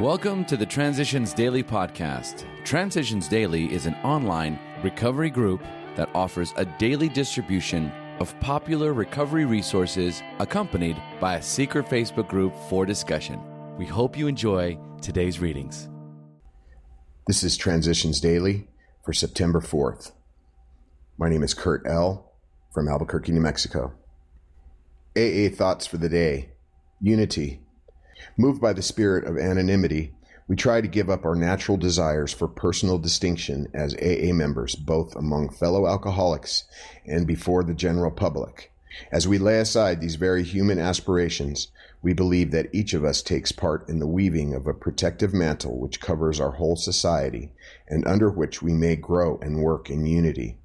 Welcome to the Transitions Daily podcast. Transitions Daily is an online recovery group that offers a daily distribution of popular recovery resources accompanied by a secret Facebook group for discussion. We hope you enjoy today's readings. This is Transitions Daily for September 4th. My name is Kurt L. from Albuquerque, New Mexico. AA Thoughts for the Day Unity. Moved by the spirit of anonymity, we try to give up our natural desires for personal distinction as AA members, both among fellow alcoholics and before the general public. As we lay aside these very human aspirations, we believe that each of us takes part in the weaving of a protective mantle which covers our whole society and under which we may grow and work in unity.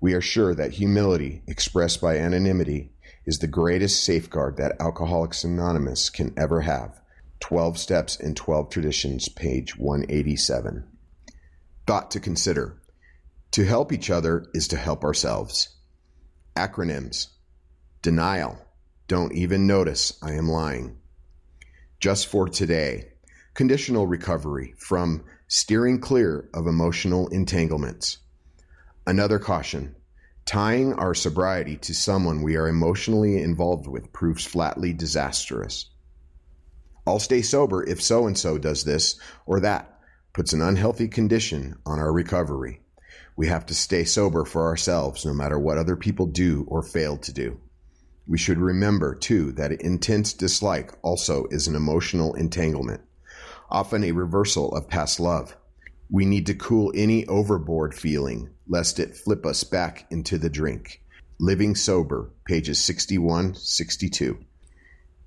We are sure that humility, expressed by anonymity, is the greatest safeguard that Alcoholics Anonymous can ever have. 12 Steps and 12 Traditions, page 187. Thought to consider To help each other is to help ourselves. Acronyms Denial. Don't even notice I am lying. Just for today. Conditional recovery from steering clear of emotional entanglements. Another caution. Tying our sobriety to someone we are emotionally involved with proves flatly disastrous. I'll stay sober if so and so does this or that puts an unhealthy condition on our recovery. We have to stay sober for ourselves no matter what other people do or fail to do. We should remember, too, that intense dislike also is an emotional entanglement, often a reversal of past love. We need to cool any overboard feeling, lest it flip us back into the drink. Living Sober, pages 61 62.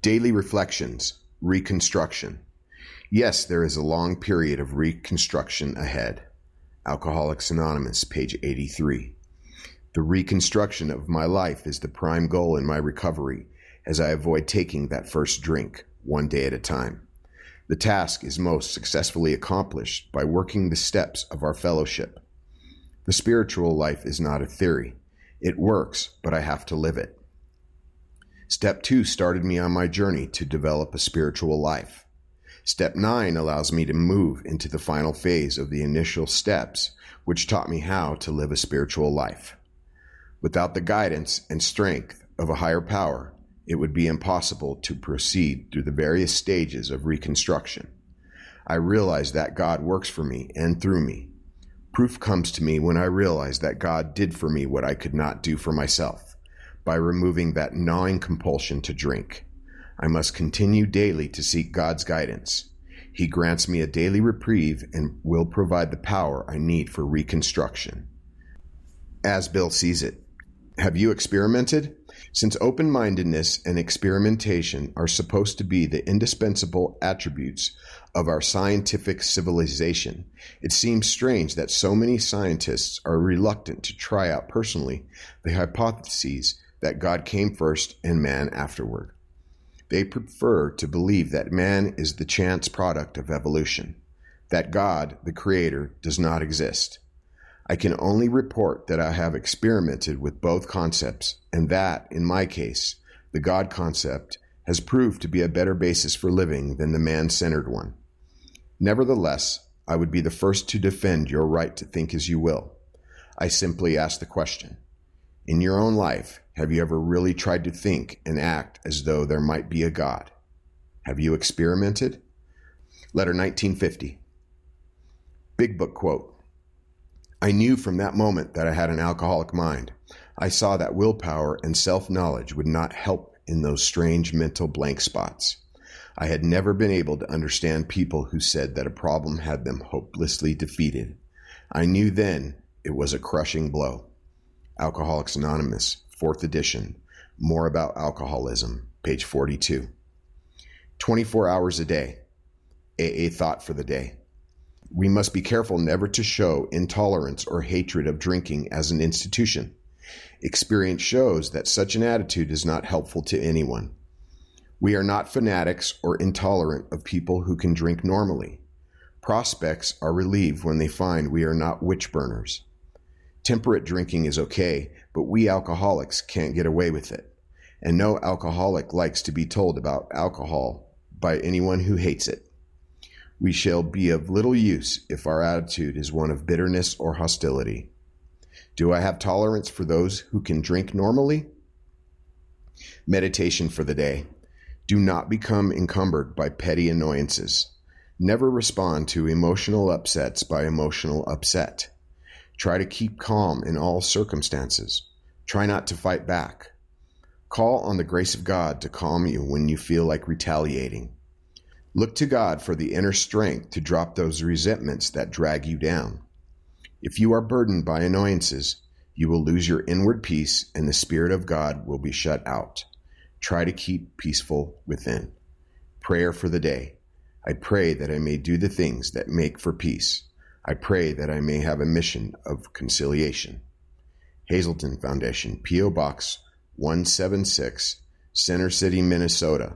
Daily Reflections Reconstruction. Yes, there is a long period of reconstruction ahead. Alcoholics Anonymous, page 83. The reconstruction of my life is the prime goal in my recovery as I avoid taking that first drink, one day at a time. The task is most successfully accomplished by working the steps of our fellowship. The spiritual life is not a theory. It works, but I have to live it. Step two started me on my journey to develop a spiritual life. Step nine allows me to move into the final phase of the initial steps, which taught me how to live a spiritual life. Without the guidance and strength of a higher power, it would be impossible to proceed through the various stages of reconstruction. I realize that God works for me and through me. Proof comes to me when I realize that God did for me what I could not do for myself by removing that gnawing compulsion to drink. I must continue daily to seek God's guidance. He grants me a daily reprieve and will provide the power I need for reconstruction. As Bill sees it. Have you experimented? Since open mindedness and experimentation are supposed to be the indispensable attributes of our scientific civilization, it seems strange that so many scientists are reluctant to try out personally the hypotheses that God came first and man afterward. They prefer to believe that man is the chance product of evolution, that God, the Creator, does not exist. I can only report that I have experimented with both concepts, and that, in my case, the God concept has proved to be a better basis for living than the man centered one. Nevertheless, I would be the first to defend your right to think as you will. I simply ask the question In your own life, have you ever really tried to think and act as though there might be a God? Have you experimented? Letter 1950. Big Book quote I knew from that moment that I had an alcoholic mind. I saw that willpower and self knowledge would not help in those strange mental blank spots. I had never been able to understand people who said that a problem had them hopelessly defeated. I knew then it was a crushing blow. Alcoholics Anonymous, fourth edition. More about alcoholism, page 42. 24 hours a day. AA thought for the day. We must be careful never to show intolerance or hatred of drinking as an institution. Experience shows that such an attitude is not helpful to anyone. We are not fanatics or intolerant of people who can drink normally. Prospects are relieved when they find we are not witch burners. Temperate drinking is okay, but we alcoholics can't get away with it. And no alcoholic likes to be told about alcohol by anyone who hates it. We shall be of little use if our attitude is one of bitterness or hostility. Do I have tolerance for those who can drink normally? Meditation for the day. Do not become encumbered by petty annoyances. Never respond to emotional upsets by emotional upset. Try to keep calm in all circumstances. Try not to fight back. Call on the grace of God to calm you when you feel like retaliating. Look to God for the inner strength to drop those resentments that drag you down. If you are burdened by annoyances, you will lose your inward peace and the Spirit of God will be shut out. Try to keep peaceful within. Prayer for the day. I pray that I may do the things that make for peace. I pray that I may have a mission of conciliation. Hazelden Foundation, P.O. Box 176, Center City, Minnesota